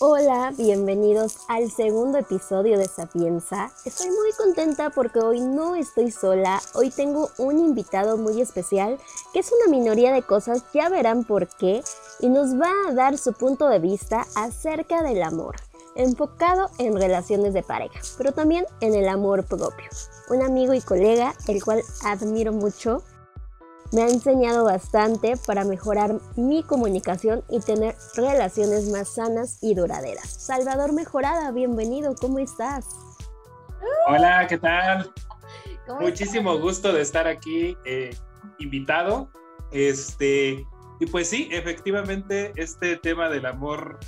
Hola, bienvenidos al segundo episodio de Sapienza. Estoy muy contenta porque hoy no estoy sola, hoy tengo un invitado muy especial que es una minoría de cosas, ya verán por qué, y nos va a dar su punto de vista acerca del amor, enfocado en relaciones de pareja, pero también en el amor propio. Un amigo y colega, el cual admiro mucho, me ha enseñado bastante para mejorar mi comunicación y tener relaciones más sanas y duraderas. Salvador Mejorada, bienvenido, ¿cómo estás? Hola, ¿qué tal? Muchísimo gusto de estar aquí eh, invitado. Este, y pues sí, efectivamente, este tema del amor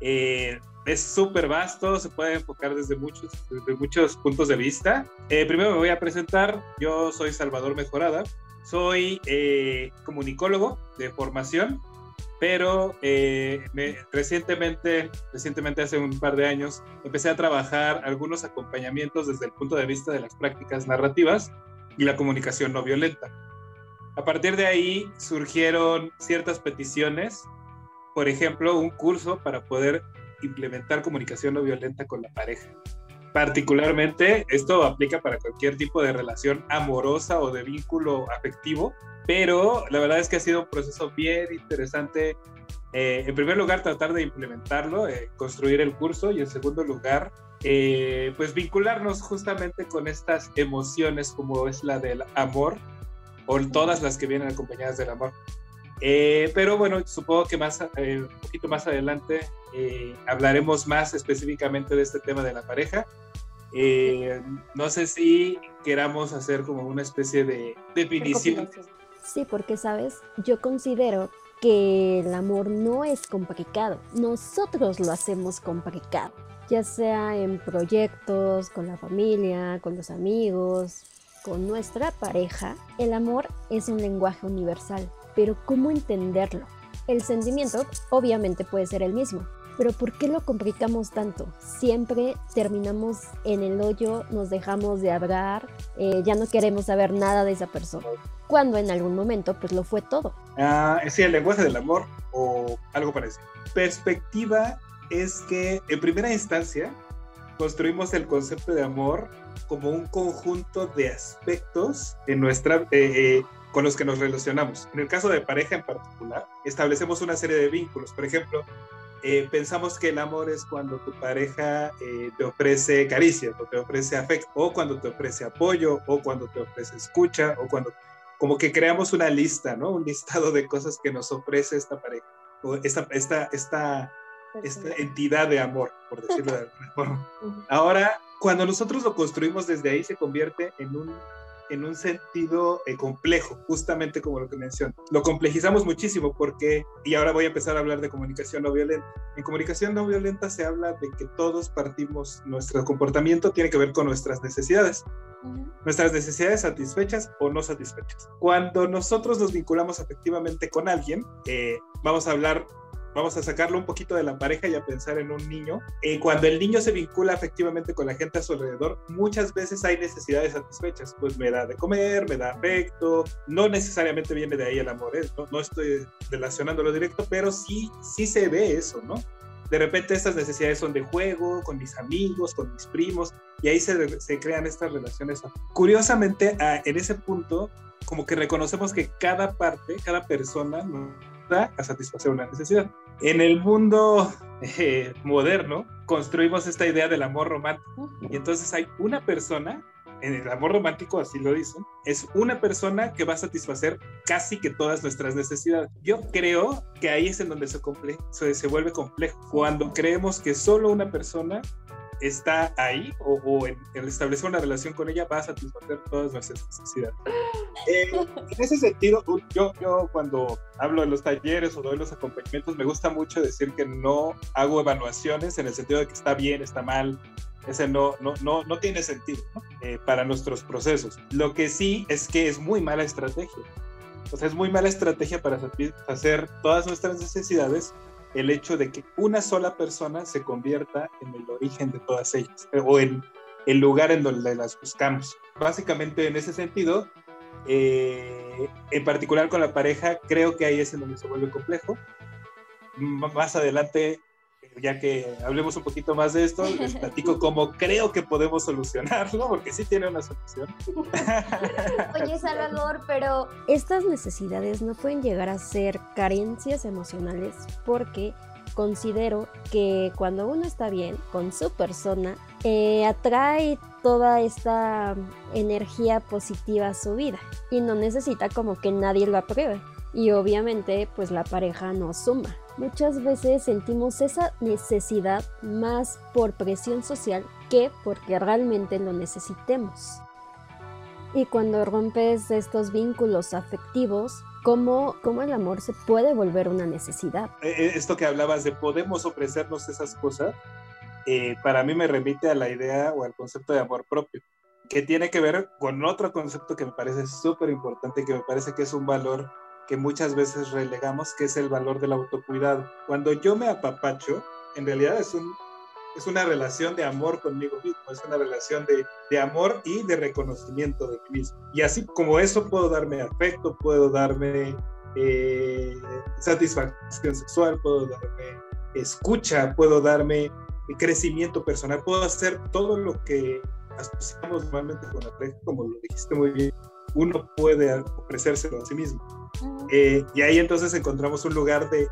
eh, es súper vasto, se puede enfocar desde muchos, desde muchos puntos de vista. Eh, primero me voy a presentar, yo soy Salvador Mejorada, soy eh, comunicólogo de formación, pero eh, recientemente, recientemente hace un par de años, empecé a trabajar algunos acompañamientos desde el punto de vista de las prácticas narrativas y la comunicación no violenta. A partir de ahí surgieron ciertas peticiones, por ejemplo, un curso para poder implementar comunicación no violenta con la pareja particularmente esto aplica para cualquier tipo de relación amorosa o de vínculo afectivo, pero la verdad es que ha sido un proceso bien interesante. Eh, en primer lugar, tratar de implementarlo, eh, construir el curso y en segundo lugar, eh, pues vincularnos justamente con estas emociones como es la del amor o todas las que vienen acompañadas del amor. pero bueno, supongo que más, un poquito más adelante hablaremos más específicamente de este tema de la pareja eh, no sé si queramos hacer como una especie de definición. Sí, porque sabes, yo considero que el amor no es complicado, nosotros lo hacemos complicado, ya sea en proyectos, con la familia, con los amigos, con nuestra pareja. El amor es un lenguaje universal, pero ¿cómo entenderlo? El sentimiento obviamente puede ser el mismo, pero ¿por qué lo complicamos tanto? Siempre terminamos en el hoyo, nos dejamos de hablar, eh, ya no queremos saber nada de esa persona. Cuando en algún momento pues lo fue todo. Ah, sí, el lenguaje del amor o algo parecido. Perspectiva es que en primera instancia construimos el concepto de amor como un conjunto de aspectos en nuestra, eh, eh, con los que nos relacionamos. En el caso de pareja en particular, establecemos una serie de vínculos. Por ejemplo, eh, pensamos que el amor es cuando tu pareja eh, te ofrece caricias o te ofrece afecto, o cuando te ofrece apoyo, o cuando te ofrece escucha, o cuando como que creamos una lista, ¿no? Un listado de cosas que nos ofrece esta pareja, o esta, esta, esta, esta entidad de amor, por decirlo de alguna forma. Ahora, cuando nosotros lo construimos desde ahí, se convierte en un en un sentido eh, complejo, justamente como lo que menciono. Lo complejizamos muchísimo porque, y ahora voy a empezar a hablar de comunicación no violenta. En comunicación no violenta se habla de que todos partimos, nuestro comportamiento tiene que ver con nuestras necesidades. Nuestras necesidades satisfechas o no satisfechas. Cuando nosotros nos vinculamos efectivamente con alguien, eh, vamos a hablar vamos a sacarlo un poquito de la pareja y a pensar en un niño. Eh, cuando el niño se vincula efectivamente con la gente a su alrededor, muchas veces hay necesidades satisfechas. Pues me da de comer, me da afecto, no necesariamente viene de ahí el amor, ¿eh? no, no estoy relacionándolo directo, pero sí, sí se ve eso, ¿no? de repente estas necesidades son de juego, con mis amigos, con mis primos, y ahí se, se crean estas relaciones. Curiosamente, en ese punto, como que reconocemos que cada parte, cada persona da a satisfacer una necesidad. En el mundo eh, moderno construimos esta idea del amor romántico y entonces hay una persona, en el amor romántico así lo dicen, es una persona que va a satisfacer casi que todas nuestras necesidades. Yo creo que ahí es en donde se, se, se vuelve complejo, cuando creemos que solo una persona está ahí o, en, establecer una relación con ella va a satisfacer todas nuestras necesidades. Eh, en ese sentido, yo, yo cuando hablo de los talleres o doy los acompañamientos, me gusta mucho decir que no hago evaluaciones en el sentido de que está bien, está mal. Ese no, no, no, no tiene sentido eh, para nuestros procesos. Lo que sí es que es muy mala estrategia. O sea, es muy mala estrategia para satisfacer todas nuestras necesidades el hecho de que una sola persona se convierta en el origen de todas ellas eh, o en el lugar en donde las buscamos. Básicamente en ese sentido, eh, en particular con la pareja, creo que ahí es en donde se vuelve complejo. más adelante ya que hablemos un poquito más de esto, les platico cómo creo que podemos solucionarlo, porque sí tiene una solución. Oye, Salvador, pero estas necesidades no pueden llegar a ser carencias emocionales porque considero que cuando uno está bien con su persona, eh, atrae toda esta energía positiva a su vida y no necesita como que nadie lo apruebe. Y obviamente pues la pareja no suma. Muchas veces sentimos esa necesidad más por presión social que porque realmente lo necesitemos. Y cuando rompes estos vínculos afectivos, ¿cómo, cómo el amor se puede volver una necesidad? Eh, eh, esto que hablabas de podemos ofrecernos esas cosas, eh, para mí me remite a la idea o al concepto de amor propio, que tiene que ver con otro concepto que me parece súper importante, que me parece que es un valor que muchas veces relegamos, que es el valor del autocuidado. Cuando yo me apapacho, en realidad es, un, es una relación de amor conmigo mismo, es una relación de, de amor y de reconocimiento de mí mismo. Y así como eso puedo darme afecto, puedo darme eh, satisfacción sexual, puedo darme escucha, puedo darme crecimiento personal, puedo hacer todo lo que asociamos normalmente con la pareja, como lo dijiste muy bien, uno puede ofrecérselo a sí mismo. Eh, y ahí entonces encontramos un lugar de,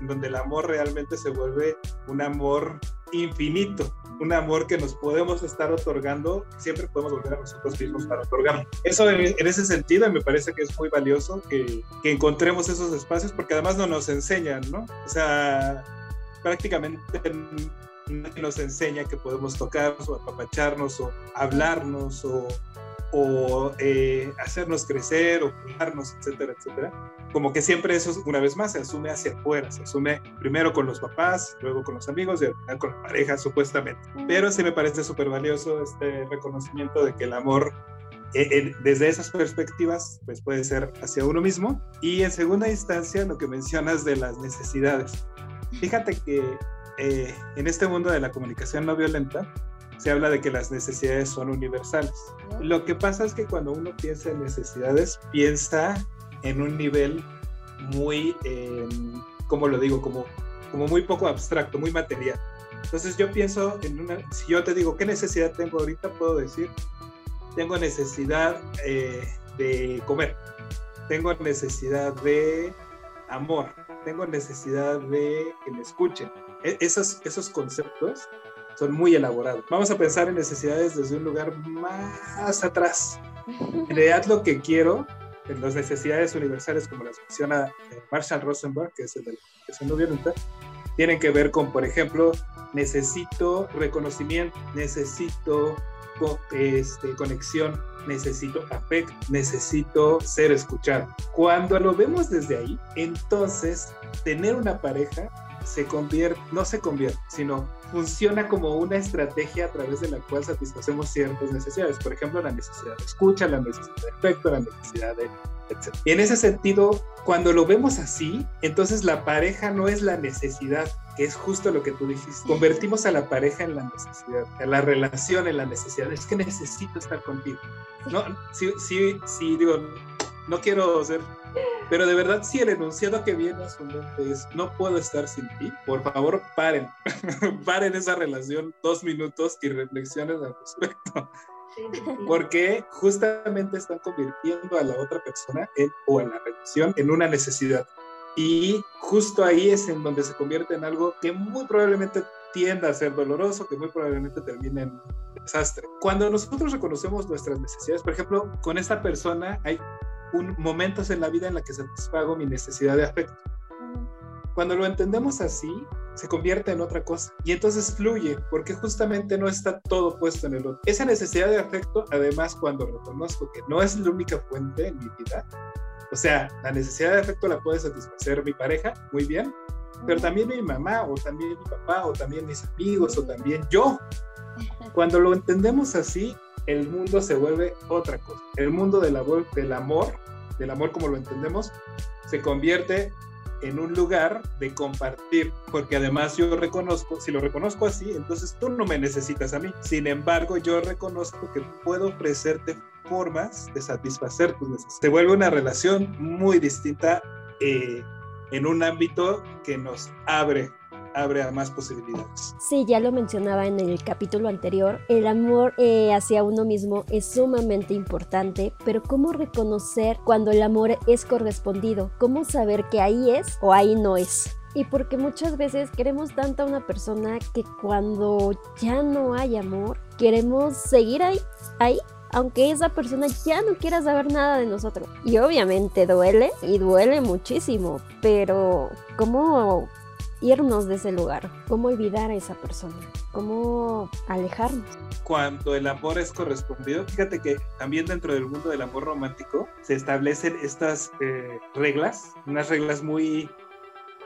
donde el amor realmente se vuelve un amor infinito, un amor que nos podemos estar otorgando, siempre podemos volver a nosotros mismos para otorgar. Eso en, ese sentido me parece que es muy valioso que, que, encontremos esos espacios porque además no nos enseñan, ¿no? O sea, prácticamente nos enseña que podemos tocarnos o apapacharnos o hablarnos o o eh, hacernos crecer o cuidarnos, etcétera, etcétera. Como que siempre eso, una vez más, se asume hacia afuera, se asume primero con los papás, luego con los amigos y al final con la pareja, supuestamente. Pero sí me parece súper valioso este reconocimiento de que el amor eh, desde esas perspectivas, pues puede ser hacia uno mismo. Y en segunda instancia, lo que mencionas de las necesidades. Fíjate que eh, en este mundo de la comunicación no violenta, se habla de que las necesidades son universales. Lo que pasa es que cuando uno piensa en necesidades, piensa en un nivel muy, eh, ¿cómo lo digo? Como, como muy poco abstracto, muy material. Entonces yo pienso en una, si yo te digo, ¿qué necesidad tengo ahorita? Puedo decir, tengo necesidad eh, de comer, tengo necesidad de amor, tengo necesidad de que me escuchen. E, esos, esos conceptos son muy elaborados. Vamos a pensar en necesidades desde un lugar más atrás. En realidad lo que quiero, en las necesidades universales como las menciona eh, Marshall Rosenberg, que es el de la comunicación no violenta, tienen que ver con, por ejemplo, necesito reconocimiento, necesito este, conexión, necesito afecto, necesito ser escuchado. Cuando lo vemos desde ahí, entonces tener una pareja se convierte, no se convierte, sino funciona como una estrategia a través de la cual satisfacemos ciertas necesidades. Por ejemplo, la necesidad de escucha, la necesidad de afecto, la necesidad de etc. Y en ese sentido, cuando lo vemos así, entonces la pareja no es la necesidad, que es justo lo que tú dijiste. Convertimos a la pareja en la necesidad, a la relación en la necesidad. Es que necesito estar contigo. No, sí, sí, sí, digo, no quiero ser pero de verdad, si el enunciado que viene a su mente es no puedo estar sin ti, por favor paren, paren esa relación dos minutos y reflexionen al respecto. Porque justamente están convirtiendo a la otra persona en, o en la relación en una necesidad. Y justo ahí es en donde se convierte en algo que muy probablemente tienda a ser doloroso, que muy probablemente termine en desastre. Cuando nosotros reconocemos nuestras necesidades, por ejemplo, con esta persona hay un, momentos en la vida en la que satisfago mi necesidad de afecto. Cuando lo entendemos así, se convierte en otra cosa y entonces fluye porque justamente no está todo puesto en el otro. Esa necesidad de afecto, además, cuando reconozco que no es la única fuente en mi vida, o sea, la necesidad de afecto la puede satisfacer mi pareja, muy bien, pero también mi mamá o también mi papá o también mis amigos o también yo. Cuando lo entendemos así, el mundo se vuelve otra cosa. El mundo del amor, del amor, como lo entendemos, se convierte en un lugar de compartir, porque además yo reconozco, si lo reconozco así, entonces tú no me necesitas a mí. Sin embargo, yo reconozco que puedo ofrecerte formas de satisfacer tus necesidades. Se vuelve una relación muy distinta eh, en un ámbito que nos abre abre a más posibilidades. Sí, ya lo mencionaba en el capítulo anterior, el amor eh, hacia uno mismo es sumamente importante, pero ¿cómo reconocer cuando el amor es correspondido? ¿Cómo saber que ahí es o ahí no es? Y porque muchas veces queremos tanto a una persona que cuando ya no hay amor, queremos seguir ahí, ahí, aunque esa persona ya no quiera saber nada de nosotros. Y obviamente duele, y duele muchísimo, pero ¿cómo irnos de ese lugar? ¿Cómo olvidar a esa persona? ¿Cómo alejarnos? Cuando el amor es correspondido, fíjate que también dentro del mundo del amor romántico se establecen estas eh, reglas, unas reglas muy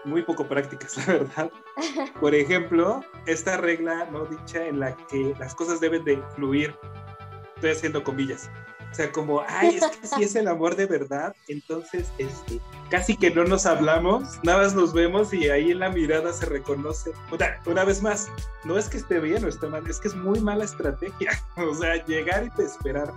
muy poco prácticas, la verdad. Por ejemplo, esta regla no dicha en la que las cosas deben de fluir, estoy haciendo comillas. O sea, como, ay, es que si es el amor de verdad, entonces este, casi que no nos hablamos, nada más nos vemos y ahí en la mirada se reconoce. Sea, una vez más, no es que esté bien o esté mal, es que es muy mala estrategia. O sea, llegar y esperar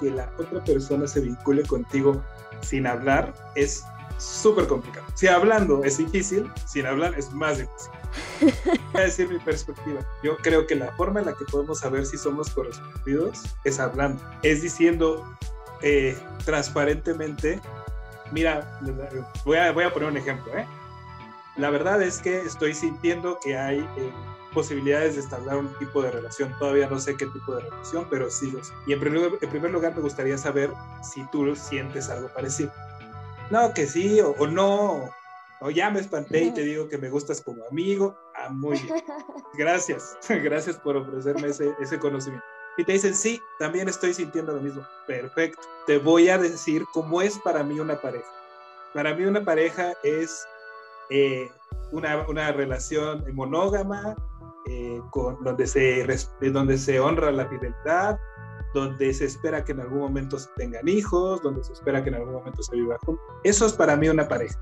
que la otra persona se vincule contigo sin hablar es súper complicado. Si hablando es difícil, sin hablar es más difícil. Voy a decir mi perspectiva. Yo creo que la forma en la que podemos saber si somos correspondidos es hablando, es diciendo eh, transparentemente, mira, voy a, voy a poner un ejemplo, ¿eh? La verdad es que estoy sintiendo que hay eh, posibilidades de establecer un tipo de relación. Todavía no sé qué tipo de relación, pero sí lo sé. Y en primer, en primer lugar me gustaría saber si tú sientes algo parecido no, que sí o, no, o ya me espanté y te digo que me gustas como amigo. Ah, muy bien. Gracias, gracias por ofrecerme ese, ese conocimiento. Y te dicen, sí, también estoy sintiendo lo mismo. Perfecto. Te voy a decir cómo es para mí una pareja. Para mí una pareja es eh, una, una, relación monógama, eh, con, donde, se, donde se honra la fidelidad, donde se espera que en algún momento se tengan hijos, donde se espera que en algún momento se viva juntos. Eso es para mí una pareja.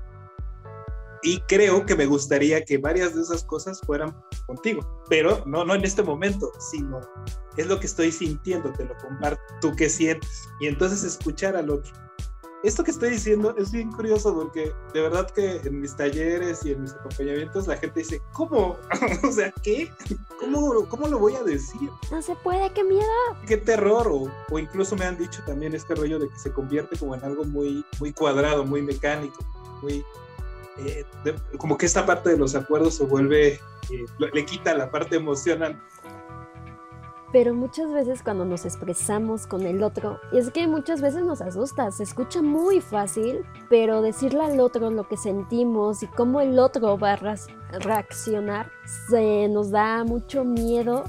Y creo que me gustaría que varias de esas cosas fueran contigo, pero no, no en este momento, sino es lo que estoy sintiendo, te lo comparto, tú qué sientes, y entonces escuchar al otro esto que estoy diciendo es bien curioso porque de verdad que en mis talleres y en mis acompañamientos la gente dice, ¿cómo? o sea, ¿qué? ¿Cómo, ¿Cómo lo voy a decir? No se puede, qué miedo. Qué terror. O, o incluso me han dicho también este rollo de que se convierte como en algo muy, muy cuadrado, muy mecánico, muy... Eh, como que esta parte de los acuerdos se vuelve, eh, le quita la parte emocional pero muchas veces cuando nos expresamos con el otro, es que muchas veces nos asusta, se escucha muy fácil, pero decirle al otro lo que sentimos y cómo el otro va a reaccionar, se nos da mucho miedo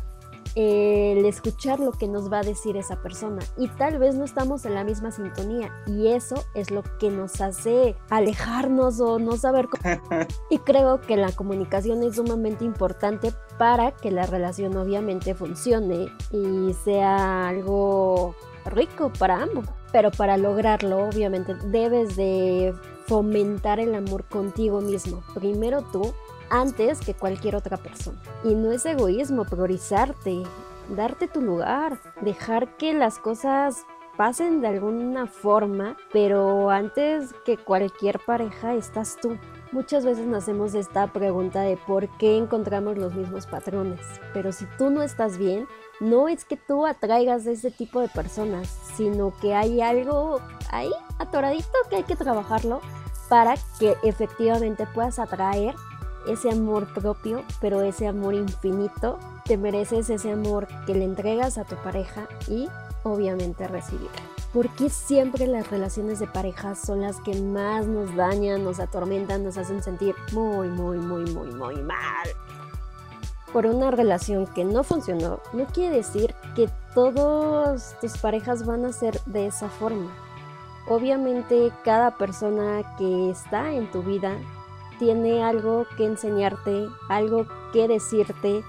el escuchar lo que nos va a decir esa persona y tal vez no estamos en la misma sintonía y eso es lo que nos hace alejarnos o no saber cómo. y creo que la comunicación es sumamente importante para que la relación obviamente funcione y sea algo rico para ambos. Pero para lograrlo, obviamente, debes de fomentar el amor contigo mismo. Primero tú antes que cualquier otra persona. Y no es egoísmo priorizarte, darte tu lugar, dejar que las cosas pasen de alguna forma, pero antes que cualquier pareja estás tú. Muchas veces nos hacemos esta pregunta de por qué encontramos los mismos patrones, pero si tú no estás bien, no es que tú atraigas a ese tipo de personas, sino que hay algo ahí atoradito que hay que trabajarlo para que efectivamente puedas atraer ese amor propio, pero ese amor infinito. Te mereces ese amor que le entregas a tu pareja y obviamente recibir. ¿Por qué siempre las relaciones de pareja son las que más nos dañan, nos atormentan, nos hacen sentir muy, muy, muy, muy, muy mal? Por una relación que no funcionó, no quiere decir que todas tus parejas van a ser de esa forma. Obviamente cada persona que está en tu vida tiene algo que enseñarte, algo que decirte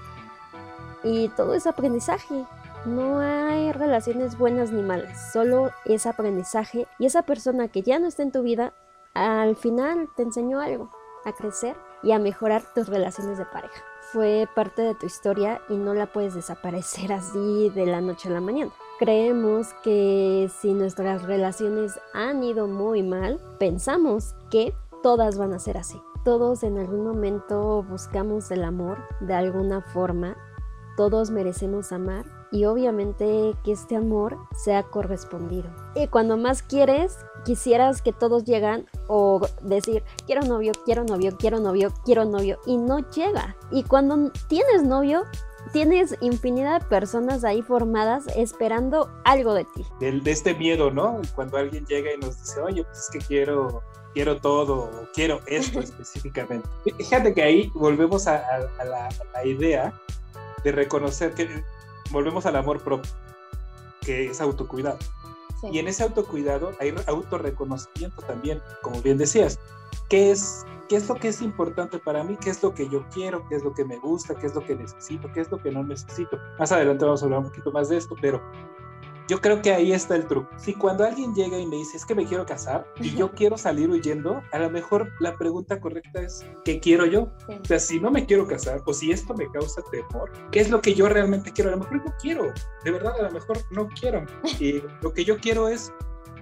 y todo es aprendizaje. No hay relaciones buenas ni malas, solo es aprendizaje y esa persona que ya no está en tu vida, al final te enseñó algo, a crecer y a mejorar tus relaciones de pareja. Fue parte de tu historia y no la puedes desaparecer así de la noche a la mañana. Creemos que si nuestras relaciones han ido muy mal, pensamos que todas van a ser así todos en algún momento buscamos el amor de alguna forma, todos merecemos amar y obviamente que este amor sea correspondido. Y cuando más quieres, quisieras que todos llegan o decir, quiero novio, quiero novio, quiero novio, quiero novio y no llega. Y cuando tienes novio, tienes infinidad de personas ahí formadas esperando algo de ti. De, de este miedo, ¿no? Cuando alguien llega y nos dice, oye, pues es que quiero quiero todo, o quiero esto específicamente. Fíjate que ahí volvemos a, la, idea de reconocer que volvemos al amor propio, que es autocuidado. Y en ese autocuidado hay autorreconocimiento también, como bien decías. ¿Qué es, ¿Qué es lo que es importante para mí? ¿Qué es lo que yo quiero? ¿Qué es lo que me gusta? ¿Qué es lo que necesito? ¿Qué es lo que no necesito? Más adelante vamos a hablar un poquito más de esto, pero yo creo que ahí está el truco. Si cuando alguien llega y me dice, es que me quiero casar y yo quiero salir huyendo, a lo mejor la pregunta correcta es, ¿qué quiero yo? O sea, si no me quiero casar o si esto me causa temor, ¿qué es lo que yo realmente quiero? A lo mejor no quiero, de verdad, a lo mejor no quiero. Y lo que yo quiero es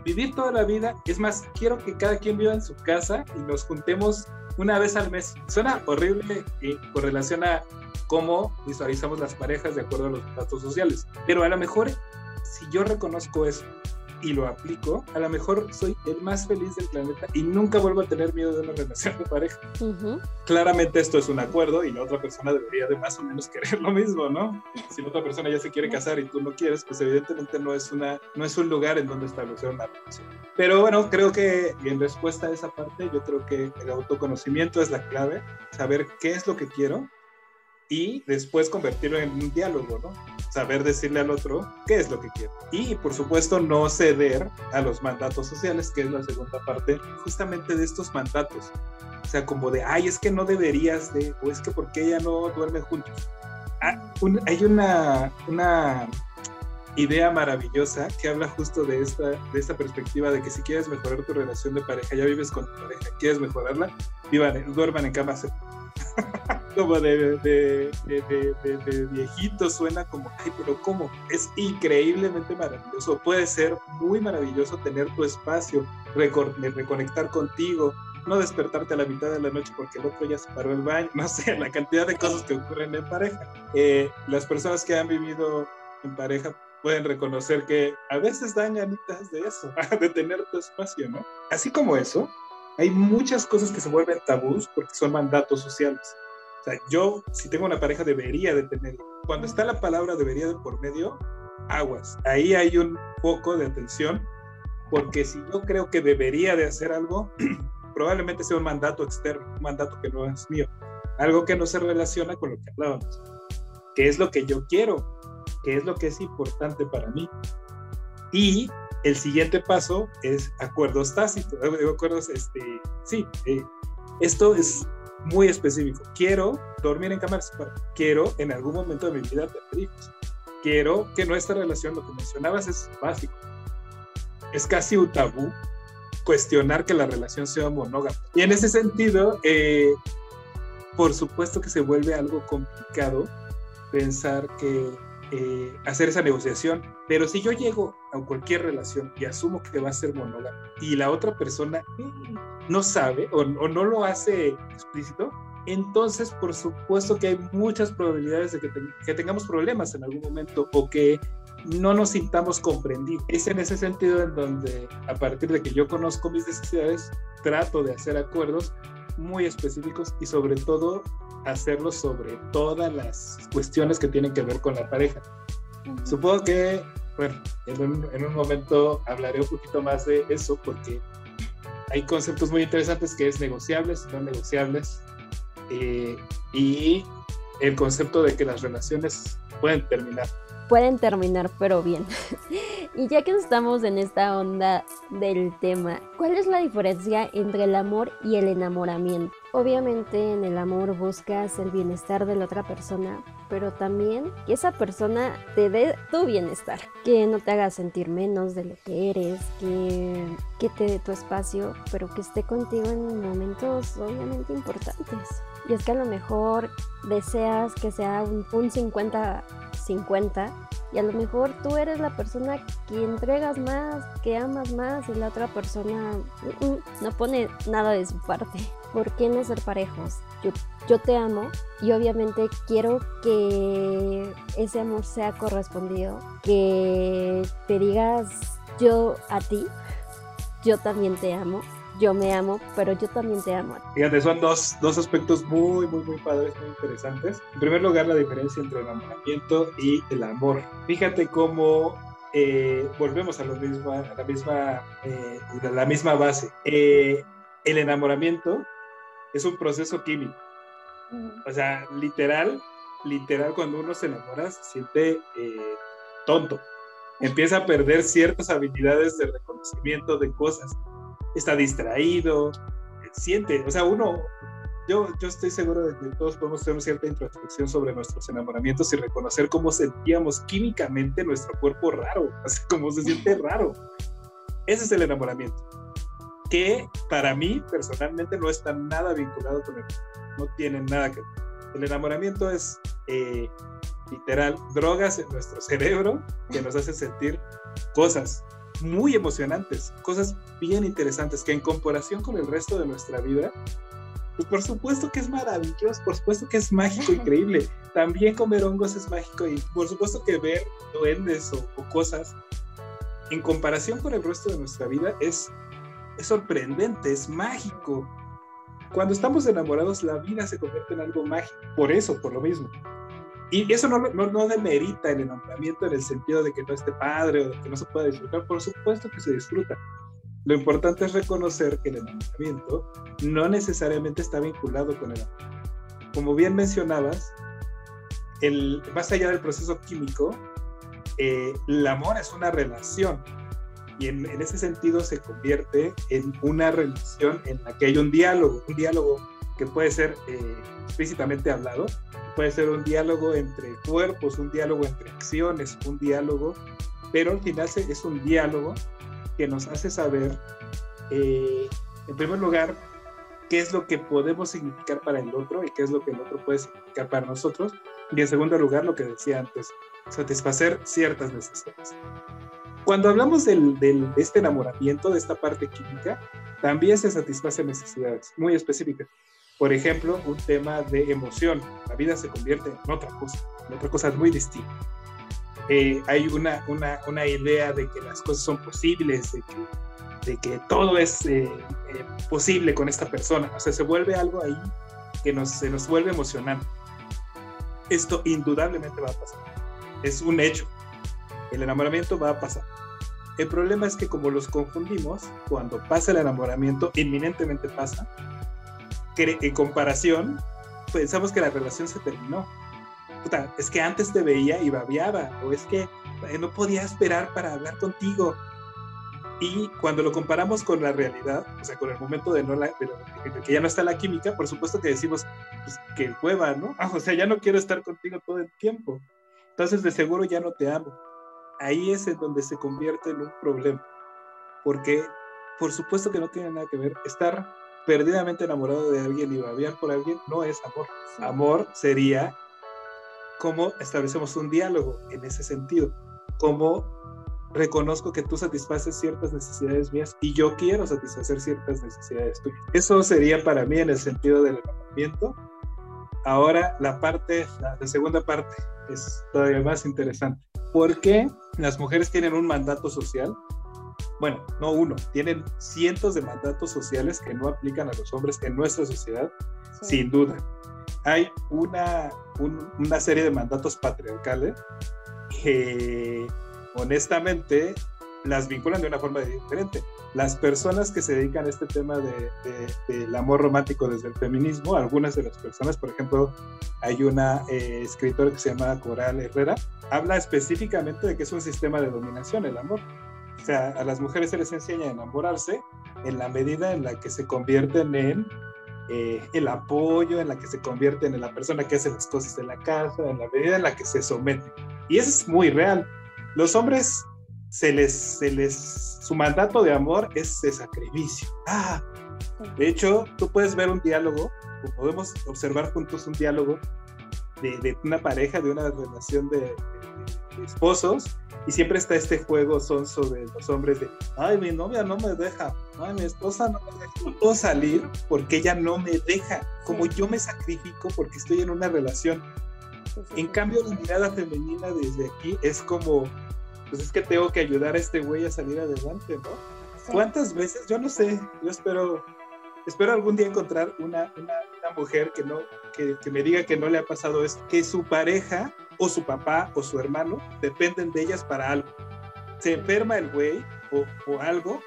vivir toda la vida. Es más, quiero que cada quien viva en su casa y nos juntemos una vez al mes. Suena horrible con relación a cómo visualizamos las parejas de acuerdo a los datos sociales. Pero a lo mejor si yo reconozco eso y lo aplico, a lo mejor soy el más feliz del planeta y nunca vuelvo a tener miedo de una relación de pareja. Claramente esto es un acuerdo y la otra persona debería de más o menos querer lo mismo, ¿no? Si la otra persona ya se quiere casar y tú no quieres, pues evidentemente no es, una, no es un lugar en donde establecer una relación. Pero bueno, creo que en respuesta a esa parte, yo creo que el autoconocimiento es la clave, saber qué es lo que quiero y después convertirlo en un diálogo, ¿no? Saber decirle al otro qué es lo que quiere. Y por supuesto no ceder a los mandatos sociales, que es la segunda parte justamente de estos mandatos. O sea, como de, ay, es que no deberías de, o es que porque ella no duerme juntos. Ah, hay una, una idea maravillosa que habla justo de esta, de esta perspectiva de que si quieres mejorar tu relación de pareja, ya vives con tu pareja, quieres mejorarla, vivan, duerman en cama como de, de, de, viejito, suena como, ay, pero ¿cómo? Es increíblemente maravilloso. Puede ser muy maravilloso tener tu espacio, reconectar contigo, no despertarte a la mitad de la noche porque el otro ya se paró el baño, no sé, la cantidad de cosas que ocurren en pareja. Eh, las personas que han vivido en pareja pueden reconocer que a veces ganitas de eso, de tener tu espacio, ¿no? Así como eso, hay muchas cosas que se vuelven tabús porque son mandatos sociales. O sea, yo, si tengo una pareja, debería de. Cuando está la palabra debería de por medio, aguas. Ahí hay un foco de atención porque si yo creo que debería de hacer algo, probablemente sea un mandato externo, un mandato que no es mío, algo que no se relaciona con lo que hablábamos. ¿Qué es lo que yo quiero? ¿Qué es lo que es importante para mí? Y el siguiente paso es acuerdos tácitos, eh, acuerdos, este, sí, eh, esto es muy específico. Quiero dormir en cámaras, quiero en algún momento de mi vida tener hijos. Quiero que nuestra relación, lo que mencionabas, es básico. Es casi un tabú cuestionar que la relación sea monógama. Y en ese sentido, eh, por supuesto que se vuelve algo complicado pensar que eh, hacer esa negociación. Pero si yo llego a cualquier relación y asumo que va a ser monógamo y la otra persona no sabe o, no lo hace explícito, entonces por supuesto que hay muchas probabilidades de que, que, tengamos problemas en algún momento o que no nos sintamos comprendidos. Es en ese sentido en donde a partir de que yo conozco mis necesidades, trato de hacer acuerdos muy específicos y sobre todo hacerlo sobre todas las cuestiones que tienen que ver con la pareja. Supongo que, bueno, en un, en un, momento hablaré un poquito más de eso porque hay conceptos muy interesantes que es negociables, no negociables, eh, y el concepto de que las relaciones pueden terminar. Pueden terminar, pero bien. y ya que estamos en esta onda del tema, ¿cuál es la diferencia entre el amor y el enamoramiento? Obviamente en el amor buscas el bienestar de la otra persona, pero también que esa persona te dé tu bienestar, que no te haga sentir menos de lo que eres, que, que te dé tu espacio, pero que esté contigo en momentos obviamente importantes. Y es que a lo mejor deseas que sea un 50-50 Y a lo mejor tú eres la persona que entregas más, que amas más y la otra persona mm, mm, no pone nada de su parte. ¿Por qué no ser parejos? Yo, yo te amo y obviamente quiero que ese amor sea correspondido, que te digas yo a ti, yo también te amo yo me amo, pero yo también te amo. Fíjate, son dos, dos aspectos muy, muy, muy padres, muy interesantes. En primer lugar, la diferencia entre el enamoramiento y el amor. Fíjate cómo eh, volvemos a, lo mismo, a la, misma, eh, la misma base. Eh, el enamoramiento es un proceso químico. O sea, literal, literal, cuando uno se enamora se siente tonto. Empieza a perder ciertas habilidades de reconocimiento de cosas está distraído, siente, o sea, uno, yo, yo estoy seguro de que todos podemos una cierta introspección sobre nuestros enamoramientos y reconocer cómo sentíamos químicamente nuestro cuerpo raro, así se siente raro. Ese es el enamoramiento, que para mí personalmente no está nada vinculado con el no tiene nada que ver. El enamoramiento es eh, literal drogas en nuestro cerebro que nos hacen sentir cosas muy emocionantes, cosas bien interesantes que en comparación con el resto de nuestra vida, pues por supuesto que es maravilloso, por supuesto que es mágico, increíble. También comer hongos es mágico y por supuesto que ver duendes o, o cosas en comparación con el resto de nuestra vida es, es sorprendente, es mágico. Cuando estamos enamorados, la vida se convierte en algo mágico. Por eso, por lo mismo. Y eso no, no, no, demerita el enamoramiento en el sentido de que no esté padre o de que no se pueda disfrutar. Por supuesto que se disfruta. Lo importante es reconocer que el enamoramiento no necesariamente está vinculado con el amor. Como bien mencionabas, el, más allá del proceso químico, eh, el amor es una relación. Y en, en ese sentido se convierte en una relación en la que hay un diálogo, un diálogo que puede ser eh, explícitamente hablado, puede ser un diálogo entre cuerpos, un diálogo entre acciones, un diálogo, pero al final es un diálogo que nos hace saber, eh, en primer lugar, qué es lo que podemos significar para el otro y qué es lo que el otro puede significar para nosotros. Y en segundo lugar, lo que decía antes, satisfacer ciertas necesidades. Cuando hablamos del, de este enamoramiento, de esta parte química, también se satisfacen necesidades muy específicas. Por ejemplo, un tema de emoción. La vida se convierte en otra cosa, en otra cosa muy distinta. Eh, hay una, una, una, idea de que las cosas son posibles, de que, de que todo es eh, eh, posible con esta persona. O sea, se vuelve algo ahí que nos, se nos vuelve emocionante. Esto indudablemente va a pasar. Es un hecho. El enamoramiento va a pasar. El problema es que como los confundimos, cuando pasa el enamoramiento, inminentemente pasa, en comparación, pensamos que la relación se terminó. Puta, es que antes te veía y babeaba, o es que eh, no podía esperar para hablar contigo. Y cuando lo comparamos con la realidad, o sea, con el momento de, no la, de, que ya no está la química, por supuesto que decimos pues, que hueva, ¿no? Ah, o sea, ya no quiero estar contigo todo el tiempo. Entonces, de seguro ya no te amo. Ahí es en donde se convierte en un problema. Porque, por supuesto que no tiene nada que ver estar perdidamente enamorado de alguien y babiar por alguien no es amor. Amor sería cómo establecemos un diálogo en ese sentido, cómo reconozco que tú satisfaces ciertas necesidades mías y yo quiero satisfacer ciertas necesidades tuyas. Eso sería para mí en el sentido del enamoramiento. Ahora la parte, la, la segunda parte es todavía más interesante. ¿Por qué las mujeres tienen un mandato social bueno, no uno, tienen cientos de mandatos sociales que no aplican a los hombres en nuestra sociedad, sí. sin duda. Hay una, un, una serie de mandatos patriarcales que honestamente las vinculan de una forma diferente. Las personas que se dedican a este tema del de, de, amor romántico desde el feminismo, algunas de las personas, por ejemplo, hay una eh, escritora que se llama Coral Herrera, habla específicamente de que es un sistema de dominación el amor o sea, a las mujeres se les enseña a enamorarse en la medida en la que se convierten en eh, el apoyo, en la que se convierten en la persona que hace las cosas de la casa, en la medida en la que se someten. Y eso es muy real. Los hombres, se les, su mandato de amor es de sacrificio. Ah, de hecho, tú puedes ver un diálogo, podemos observar juntos un diálogo de, una pareja, de una relación de esposos y siempre está este juego sonso de los hombres de, ay, mi novia no me deja, ay, mi esposa no me deja. No puedo salir porque ella no me deja, como yo me sacrifico porque estoy en una relación. En cambio, la mirada femenina desde aquí es como, pues es que tengo que ayudar a este güey a salir adelante, ¿no? ¿Cuántas veces? Yo no sé, yo espero, espero algún día encontrar una, una, mujer que, no, que, que me diga que no le ha pasado esto, que su pareja o su papá o su hermano dependen de ellas para algo. Se enferma el güey o, o algo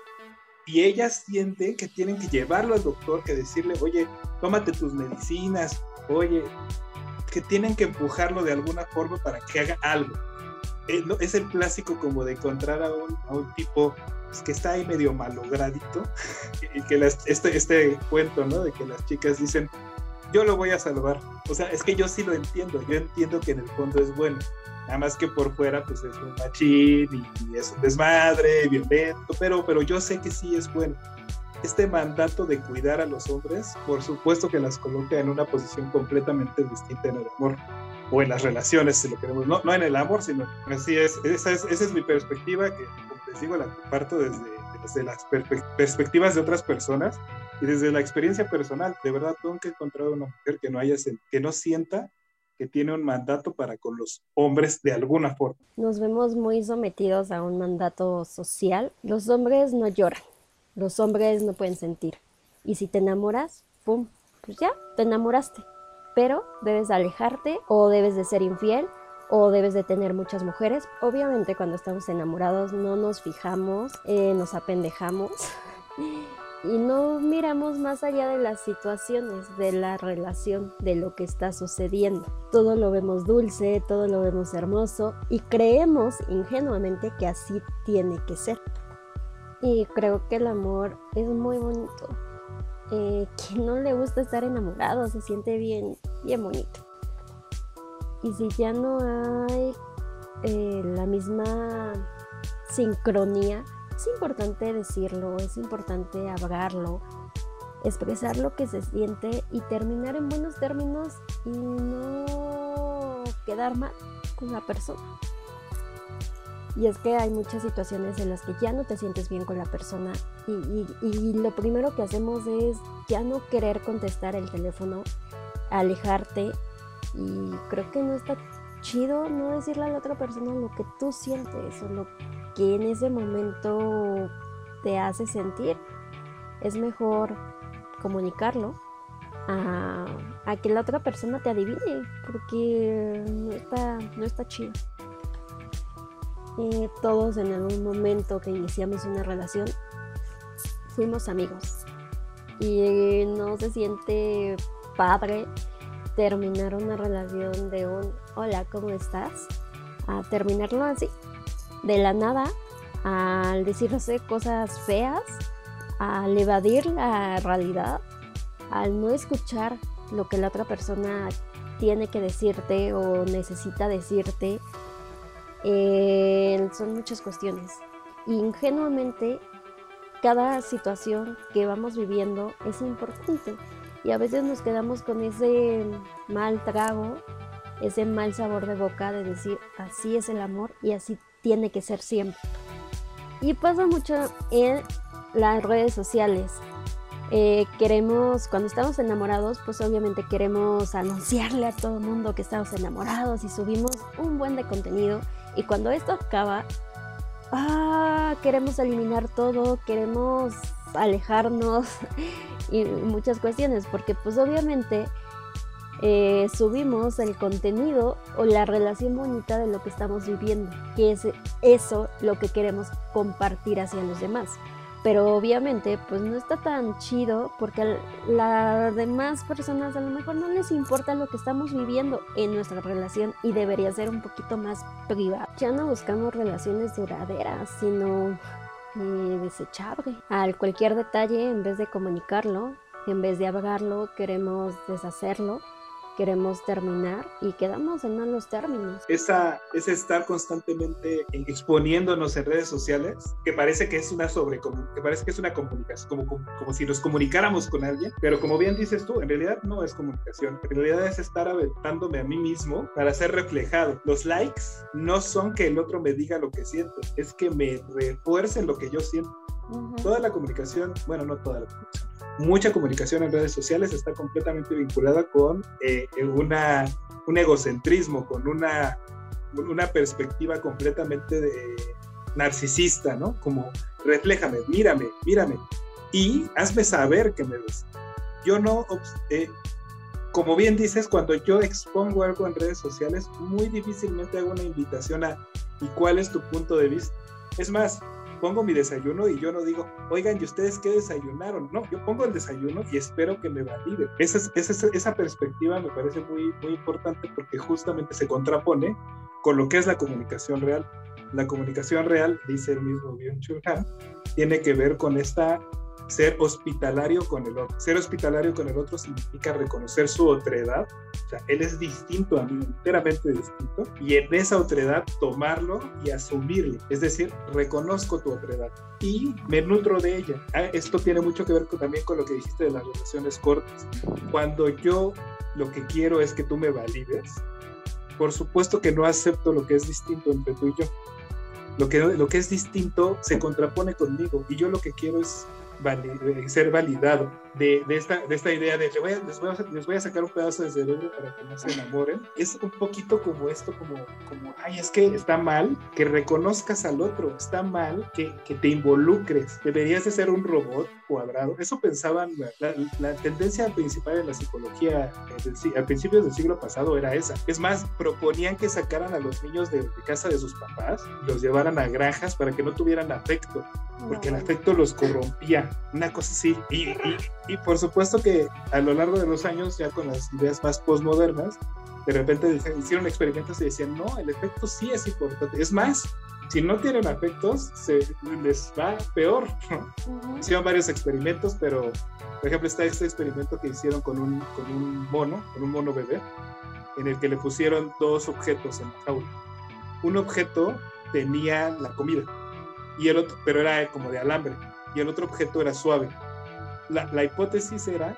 y ellas sienten que tienen que llevarlo al doctor, que decirle, oye, tómate tus medicinas, oye, que tienen que empujarlo de alguna forma para que haga algo. Es el clásico como de encontrar a un, a un tipo pues, que está ahí medio malogradito y que este, este cuento, ¿no? De que las chicas dicen, yo lo voy a salvar. O sea, es que yo sí lo entiendo, yo entiendo que en el fondo es bueno. Nada más que por fuera, pues es un machín y, es un desmadre, violento, pero, pero yo sé que sí es bueno. Este mandato de cuidar a los hombres, por supuesto que las coloca en una posición completamente distinta en el amor o en las relaciones, si lo queremos, no, no en el amor, sino así es, esa es, esa es mi perspectiva que, como les digo, la comparto desde, desde las perspectivas de otras personas y desde la experiencia personal, de verdad, nunca he encontrado una mujer que no, haya, que no sienta que tiene un mandato para con los hombres de alguna forma. Nos vemos muy sometidos a un mandato social. Los hombres no lloran, los hombres no pueden sentir. Y si te enamoras, ¡pum! Pues ya, te enamoraste. Pero debes alejarte o debes de ser infiel o debes de tener muchas mujeres. Obviamente cuando estamos enamorados no nos fijamos, eh, nos apendejamos y no miramos más allá de las situaciones, de la relación, de lo que está sucediendo. Todo lo vemos dulce, todo lo vemos hermoso y creemos ingenuamente que así tiene que ser. Y creo que el amor es muy bonito. Eh, quien no le gusta estar enamorado se siente bien, bien bonito. Y si ya no hay eh, la misma sincronía, es importante decirlo, es importante hablarlo, expresar lo que se siente y terminar en buenos términos y no quedar mal con la persona. Y es que hay muchas situaciones en las que ya no te sientes bien con la persona y, y, lo primero que hacemos es ya no querer contestar el teléfono, alejarte y creo que no está chido no decirle a la otra persona lo que tú sientes o lo que en ese momento te hace sentir, es mejor comunicarlo a, que la otra persona te adivine, porque no está, no está chido. Eh, todos en algún momento que iniciamos una relación fuimos amigos y no se siente padre terminar una relación de un hola, ¿cómo estás? a terminarlo así de la nada al decirse cosas feas, al evadir la realidad, al no escuchar lo que la otra persona tiene que decirte o necesita decirte. Eh, son muchas cuestiones. ingenuamente, cada situación que vamos viviendo es importante. Y a veces nos quedamos con ese mal trago, ese mal sabor de boca de decir, así es el amor y así tiene que ser siempre. Y pasa mucho en las redes sociales. Eh, queremos, cuando estamos enamorados, pues obviamente queremos anunciarle a todo el mundo que estamos enamorados y subimos un buen de contenido. Y cuando esto acaba, ah, queremos eliminar todo, queremos alejarnos y muchas cuestiones, porque pues obviamente eh, subimos el contenido o la relación bonita de lo que estamos viviendo, que es eso lo que queremos compartir hacia los demás. Pero obviamente pues no está tan chido porque las demás personas a lo mejor no les importa lo que estamos viviendo en nuestra relación y debería ser un poquito más privado. Ya no buscamos relaciones duraderas, sino eh, desechable. Al cualquier detalle, en vez de comunicarlo, en vez de hablarlo, queremos deshacerlo queremos terminar y quedamos en malos términos. Esa, ese estar constantemente exponiéndonos en redes sociales, que parece que es una sobre, que parece que es una comunicación, como, como, como si nos comunicáramos con alguien, pero como bien dices tú, en realidad no es comunicación, en realidad es estar aventándome a mí mismo para ser reflejado. Los likes no son que el otro me diga lo que siento, es que me refuercen lo que yo siento. Toda la comunicación, bueno, no toda la comunicación, mucha comunicación en redes sociales está completamente vinculada con eh, una, un egocentrismo, con una, una perspectiva completamente de, narcisista, ¿no? Como, refléjame, mírame, mírame, y hazme saber que me ves. Yo no, eh, como bien dices, cuando yo expongo algo en redes sociales, muy difícilmente hago una invitación a ¿y cuál es tu punto de vista? Es más, pongo mi desayuno y yo no digo, oigan, ¿y ustedes qué desayunaron? No, yo pongo el desayuno y espero que me valide. Esa, esa, esa perspectiva me parece muy, muy importante porque justamente se contrapone con lo que es la comunicación real. La comunicación real, dice el mismo Byung-Chul Han, tiene que ver con esta ser hospitalario con el otro. Ser hospitalario con el otro significa reconocer su otredad. O sea, él es distinto a mí, enteramente distinto. Y en esa otredad tomarlo y asumirlo. Es decir, reconozco tu otredad y me nutro de ella. Ah, esto tiene mucho que ver también con lo que dijiste de las relaciones cortas. Cuando yo lo que quiero es que tú me valides, por supuesto que no acepto lo que es distinto entre tú y yo. Lo que, lo que es distinto se contrapone conmigo y yo lo que quiero es ser validado de, de, esta, de esta idea de les voy, a, les, voy a, les voy, a, sacar un pedazo de cerebro para que no se enamoren, es un poquito como esto, como, como ay, es que está mal que reconozcas al otro, está mal que, que te involucres, deberías de ser un robot cuadrado. Eso pensaban, la, la, tendencia principal en la psicología eh, al principio del siglo pasado era esa. Es más, proponían que sacaran a los niños de, de casa de sus papás los llevaran a granjas para que no tuvieran afecto, porque el afecto los corrompía, una cosa así. Y, y, y por supuesto que a lo largo de los años, ya con las ideas más postmodernas, de repente hicieron experimentos y decían, no, el efecto sí es importante. Es más, si no tienen afectos, se les va peor. Uh -huh. Hicieron varios experimentos, pero por ejemplo está este experimento que hicieron con un, con un mono, con un mono bebé, en el que le pusieron dos objetos en la jaula. Un objeto tenía la comida, y el otro, pero era como de alambre, y el otro objeto era suave la, hipótesis era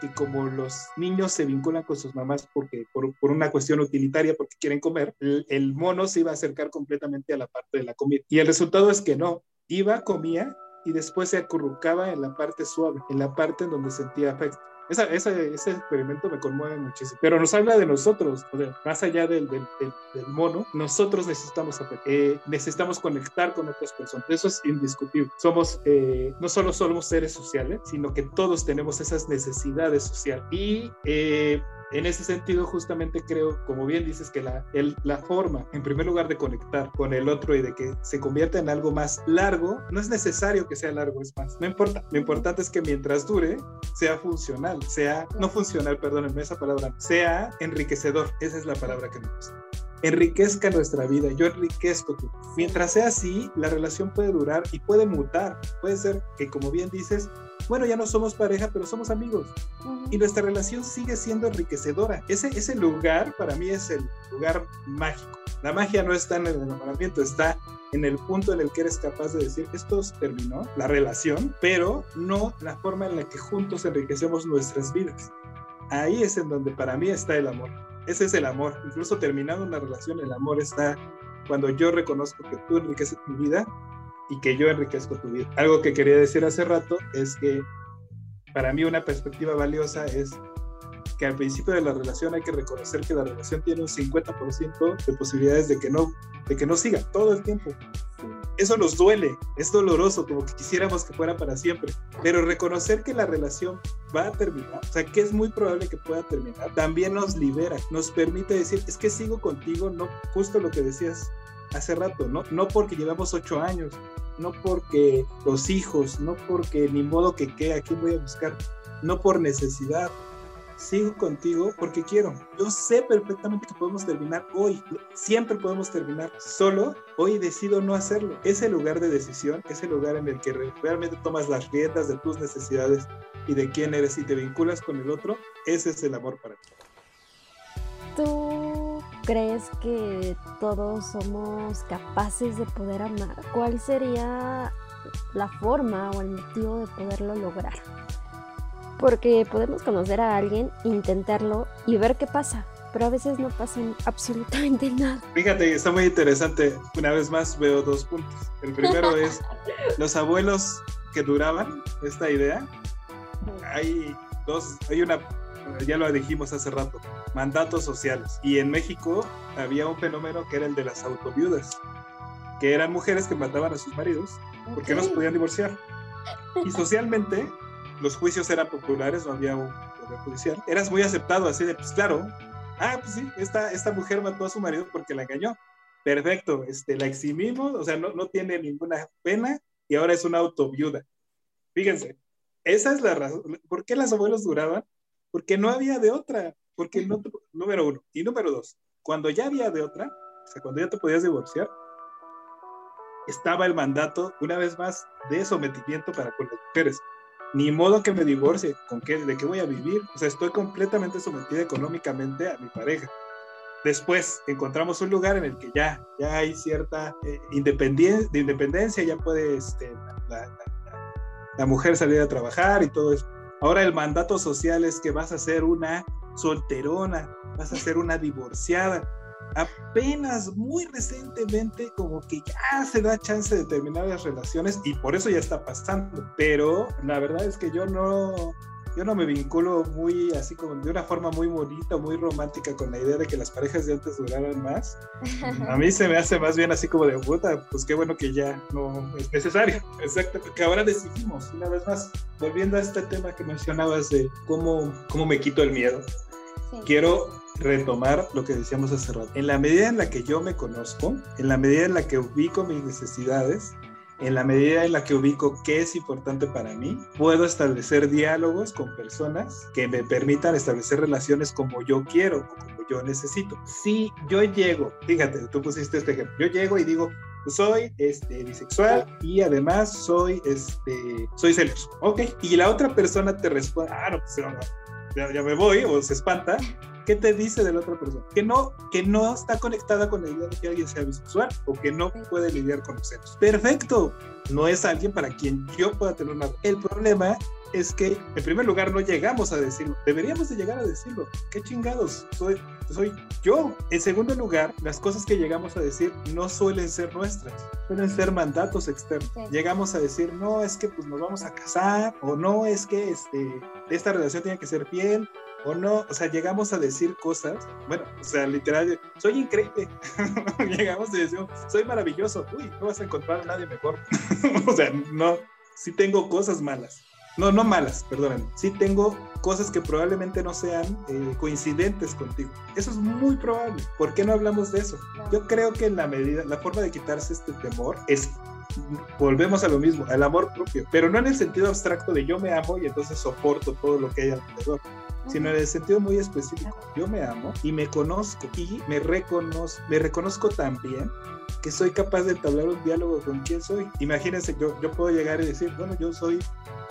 que como los niños se vinculan con sus mamás porque, por, por una cuestión utilitaria, porque quieren comer, el, el, mono se iba a acercar completamente a la parte de la comida. Y el resultado es que no, iba, comía y después se acurrucaba en la parte suave, en la parte en donde sentía afecto. Esa, esa, ese experimento me conmueve muchísimo. Pero nos habla de nosotros, o sea, más allá del, del, del, del mono, nosotros necesitamos, eh, necesitamos conectar con otras personas. Eso es indiscutible. Somos, eh, no solo somos seres sociales, sino que todos tenemos esas necesidades sociales. Y eh, en ese sentido, justamente creo, como bien dices, que la, el, la forma, en primer lugar, de conectar con el otro y de que se convierta en algo más largo, no es necesario que sea largo, es más, no importa. Lo importante es que mientras dure, sea funcional, sea, no funcional, perdónenme esa palabra, sea enriquecedor. Esa es la palabra que me gusta enriquezca nuestra vida, yo enriquezco tu. Mientras sea así, la relación puede durar y puede mutar. Puede ser que, como bien dices, bueno, ya no somos pareja, pero somos amigos. Uh -huh. Y nuestra relación sigue siendo enriquecedora. Ese, ese lugar para mí es el lugar mágico. La magia no está en el enamoramiento, está en el punto en el que eres capaz de decir, esto terminó, la relación, pero no la forma en la que juntos enriquecemos nuestras vidas. Ahí es en donde para mí está el amor. Ese es el amor. Incluso terminando una relación, el amor está cuando yo reconozco que tú enriqueces mi vida y que yo enriquezco tu vida. Algo que quería decir hace rato es que para mí una perspectiva valiosa es que al principio de la relación hay que reconocer que la relación tiene un 50% de posibilidades de que no, de que no siga todo el tiempo. Eso nos duele, es doloroso, como que quisiéramos que fuera para siempre. Pero reconocer que la relación va a terminar, o sea, que es muy probable que pueda terminar, también nos libera, nos permite decir, es que sigo contigo, no justo lo que decías hace rato, ¿no? No porque llevamos ocho años, no porque los hijos, no porque ni modo que qué, aquí voy a buscar, no por necesidad. Sigo contigo porque quiero. Yo sé perfectamente que podemos terminar hoy. Siempre podemos terminar. Solo hoy decido no hacerlo. Ese lugar de decisión, ese lugar en el que realmente tomas las riendas de tus necesidades y de quién eres y te vinculas con el otro, ese es el amor para ti. ¿Tú crees que todos somos capaces de poder amar? ¿Cuál sería la forma o el motivo de poderlo lograr? Porque podemos conocer a alguien, intentarlo y ver qué pasa, pero a veces no pasa absolutamente nada. Fíjate, está muy interesante. Una vez más veo dos puntos. El primero es los abuelos que duraban esta idea. Hay dos, hay una, ya lo dijimos hace rato, mandatos sociales. Y en México había un fenómeno que era el de las autoviudas, que eran mujeres que mataban a sus maridos porque no se podían divorciar. Y socialmente los juicios eran populares, no había un poder judicial. Eras muy aceptado así de, pues claro, ah, pues sí, esta, esta mujer mató a su marido porque la engañó. Perfecto, este, la eximimos, o sea, no, no tiene ninguna pena y ahora es una autoviuda. Fíjense, esa es la razón. ¿Por qué las abuelas duraban? Porque no había de otra. Porque no, número uno. Y número dos, cuando ya había de otra, o sea, cuando ya te podías divorciar, estaba el mandato, una vez más, de sometimiento para con las mujeres ni modo que me divorcie, ¿con qué, ¿de qué voy a vivir? O sea, estoy completamente sometida económicamente a mi pareja. Después encontramos un lugar en el que ya, ya hay cierta eh, independencia, de independencia, ya puede este, la, la, mujer salir a trabajar y todo eso. Ahora el mandato social es que vas a ser una solterona, vas a ser una divorciada apenas muy recientemente como que ya se da chance de terminar las relaciones y por eso ya está pasando. Pero la verdad es que yo no, yo no me vinculo muy así como de una forma muy bonita, muy romántica con la idea de que las parejas de antes duraran más. A mí se me hace más bien así como de puta, pues qué bueno que ya no es necesario. Exacto, que ahora decidimos, una vez más, volviendo a este tema que mencionabas de cómo, cómo me quito el miedo. Quiero retomar lo que decíamos hace rato. En la medida en la que yo me conozco, en la medida en la que ubico mis necesidades, en la medida en la que ubico qué es importante para mí, puedo establecer diálogos con personas que me permitan establecer relaciones como yo quiero o como yo necesito. Si yo llego, fíjate, tú pusiste este ejemplo, yo llego y digo, soy este, bisexual y además soy, este, soy celoso. Ok, y la otra persona te responde, ah, no, pues ya, ya me voy, o se espanta, ¿qué te dice de la otra persona? Que no, que no está conectada con la idea de que alguien sea bisexual o que no puede lidiar con los celos. Perfecto, no es alguien para quien yo pueda tener una... El problema es que, en primer lugar, no llegamos a decirlo. Deberíamos de llegar a decirlo. ¿Qué chingados? Soy, soy yo. En segundo lugar, las cosas que llegamos a decir no suelen ser nuestras, suelen ser mandatos externos. Llegamos a decir, no, es que pues nos vamos a casar, o no, es que este, esta relación tiene que ser fiel, o no, o sea, llegamos a decir cosas, bueno, o sea, literal, soy increíble, llegamos a decir, soy maravilloso, uy, no vas a encontrar a nadie mejor, o sea, no, sí tengo cosas malas, no, no malas, perdónenme. Sí tengo cosas que probablemente no sean eh, coincidentes contigo. Eso es muy probable. ¿Por qué no hablamos de eso? Yo creo que en la medida, la forma de quitarse este temor es volvemos a lo mismo, al amor propio, pero no en el sentido abstracto de yo me amo y entonces soporto todo lo que hay alrededor, sino en el sentido muy específico. Yo me amo y me conozco y me reconozco, me reconozco también que soy capaz de entablar un diálogo con quien soy. Imagínense, yo, yo puedo llegar y decir, bueno, yo soy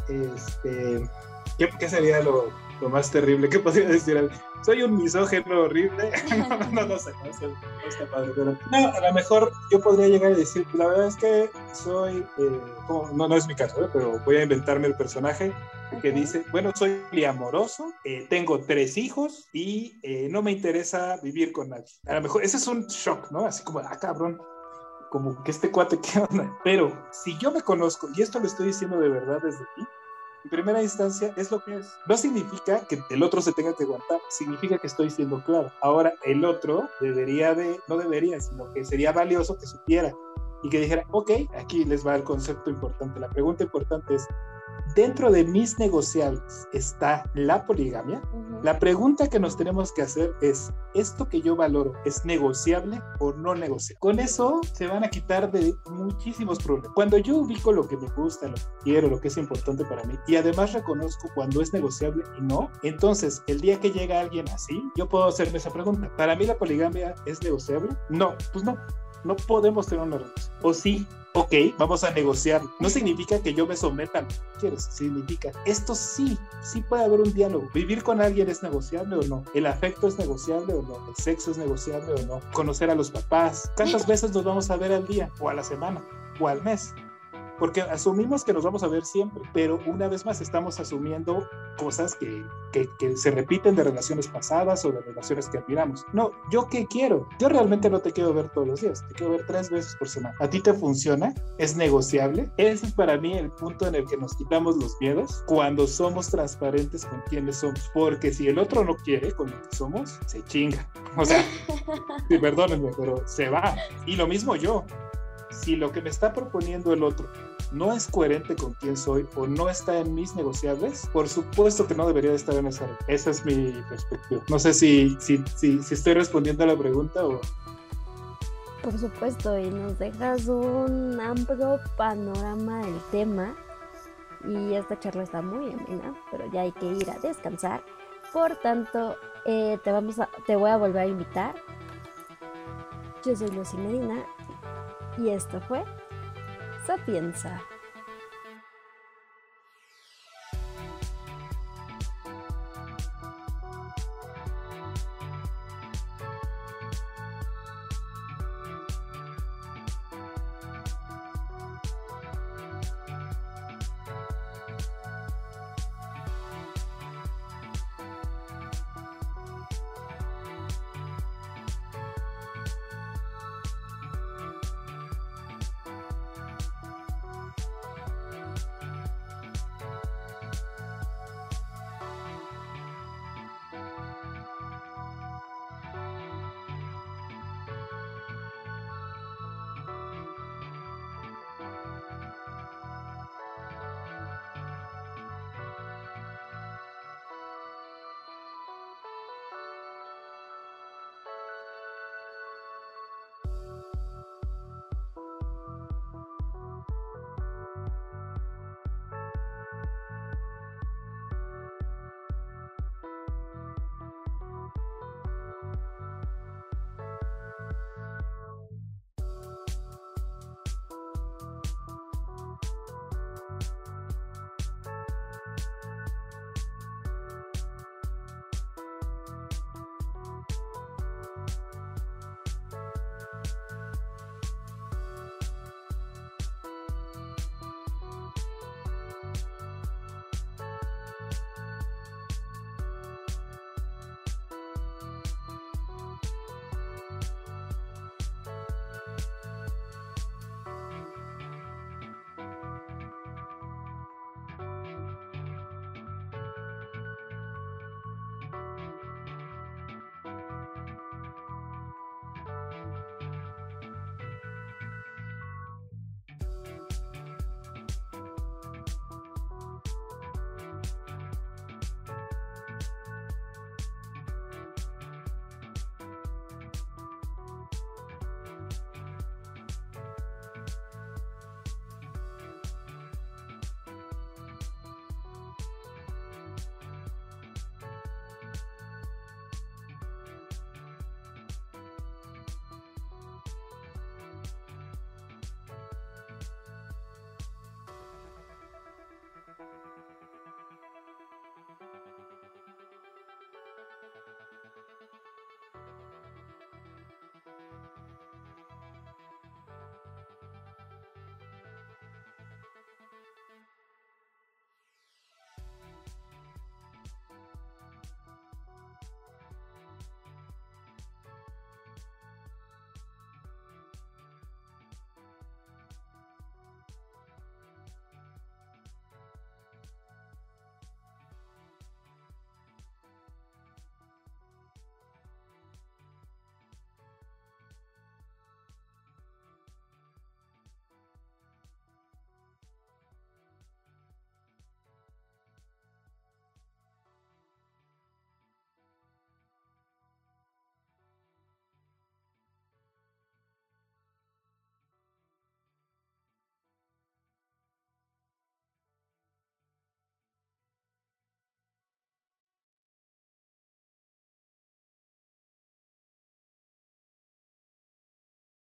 este, ¿qué, sería lo, más terrible que podría decir? Soy un misógeno horrible. no, no, sé, no, sé, no está padre, pero no, a lo mejor yo podría llegar y decir, la verdad es que soy, eh, no, no es mi caso, ¿eh? pero voy a inventarme el personaje que dice, bueno, soy amoroso, eh, tengo tres hijos y no me interesa vivir con nadie. A lo mejor ese es un shock, ¿no? Así como, ah, cabrón, como que este cuate, ¿qué onda? Pero si yo me conozco, y esto lo estoy diciendo de verdad desde ti, en primera instancia es lo que es. No significa que el otro se tenga que aguantar, significa que estoy siendo claro. Ahora, el otro debería de, no debería, sino que sería valioso que supiera y que dijera, ok, aquí les va el concepto importante. La pregunta importante es, dentro de mis negociables está la poligamia, la pregunta que nos tenemos que hacer es, ¿esto que yo valoro es negociable o no negociable? Con eso se van a quitar de muchísimos problemas. Cuando yo ubico lo que me gusta, lo que quiero, lo que es importante para mí, y además reconozco cuando es negociable y no, entonces el día que llega alguien así, yo puedo hacerme esa pregunta. ¿Para mí la poligamia es negociable? No, pues no No podemos tener una relación. O sí, ok, vamos a negociar. No significa que yo me someta quieres, significa esto sí, sí puede haber un diálogo. Vivir con alguien es negociable o no. El afecto es negociable o no. El sexo es negociable o no. Conocer a los papás. ¿Cuántas veces nos vamos a ver al día o a la semana o al mes? Porque asumimos que nos vamos a ver siempre, pero una vez más estamos asumiendo cosas que, que, que, se repiten de relaciones pasadas o de relaciones que admiramos. No, ¿yo qué quiero? Yo realmente no te quiero ver todos los días, te quiero ver tres veces por semana. ¿A ti te funciona? ¿Es negociable? Ese es para mí el punto en el que nos quitamos los miedos cuando somos transparentes con quienes somos, porque si el otro no quiere con lo que somos, se chinga. O sea, sí, perdónenme, pero se va. Y lo mismo yo si lo que me está proponiendo el otro no es coherente con quién soy o no está en mis negociables, por supuesto que no debería de estar en esa. Esa es mi perspectiva. No sé si, si, si, si estoy respondiendo a la pregunta o... Por supuesto, y nos dejas un amplio panorama del tema. Y esta charla está muy amena, pero ya hay que ir a descansar. Por tanto, eh, te, vamos a, te voy a volver a invitar. Yo soy Lucy Medina y esto fue Sapienza.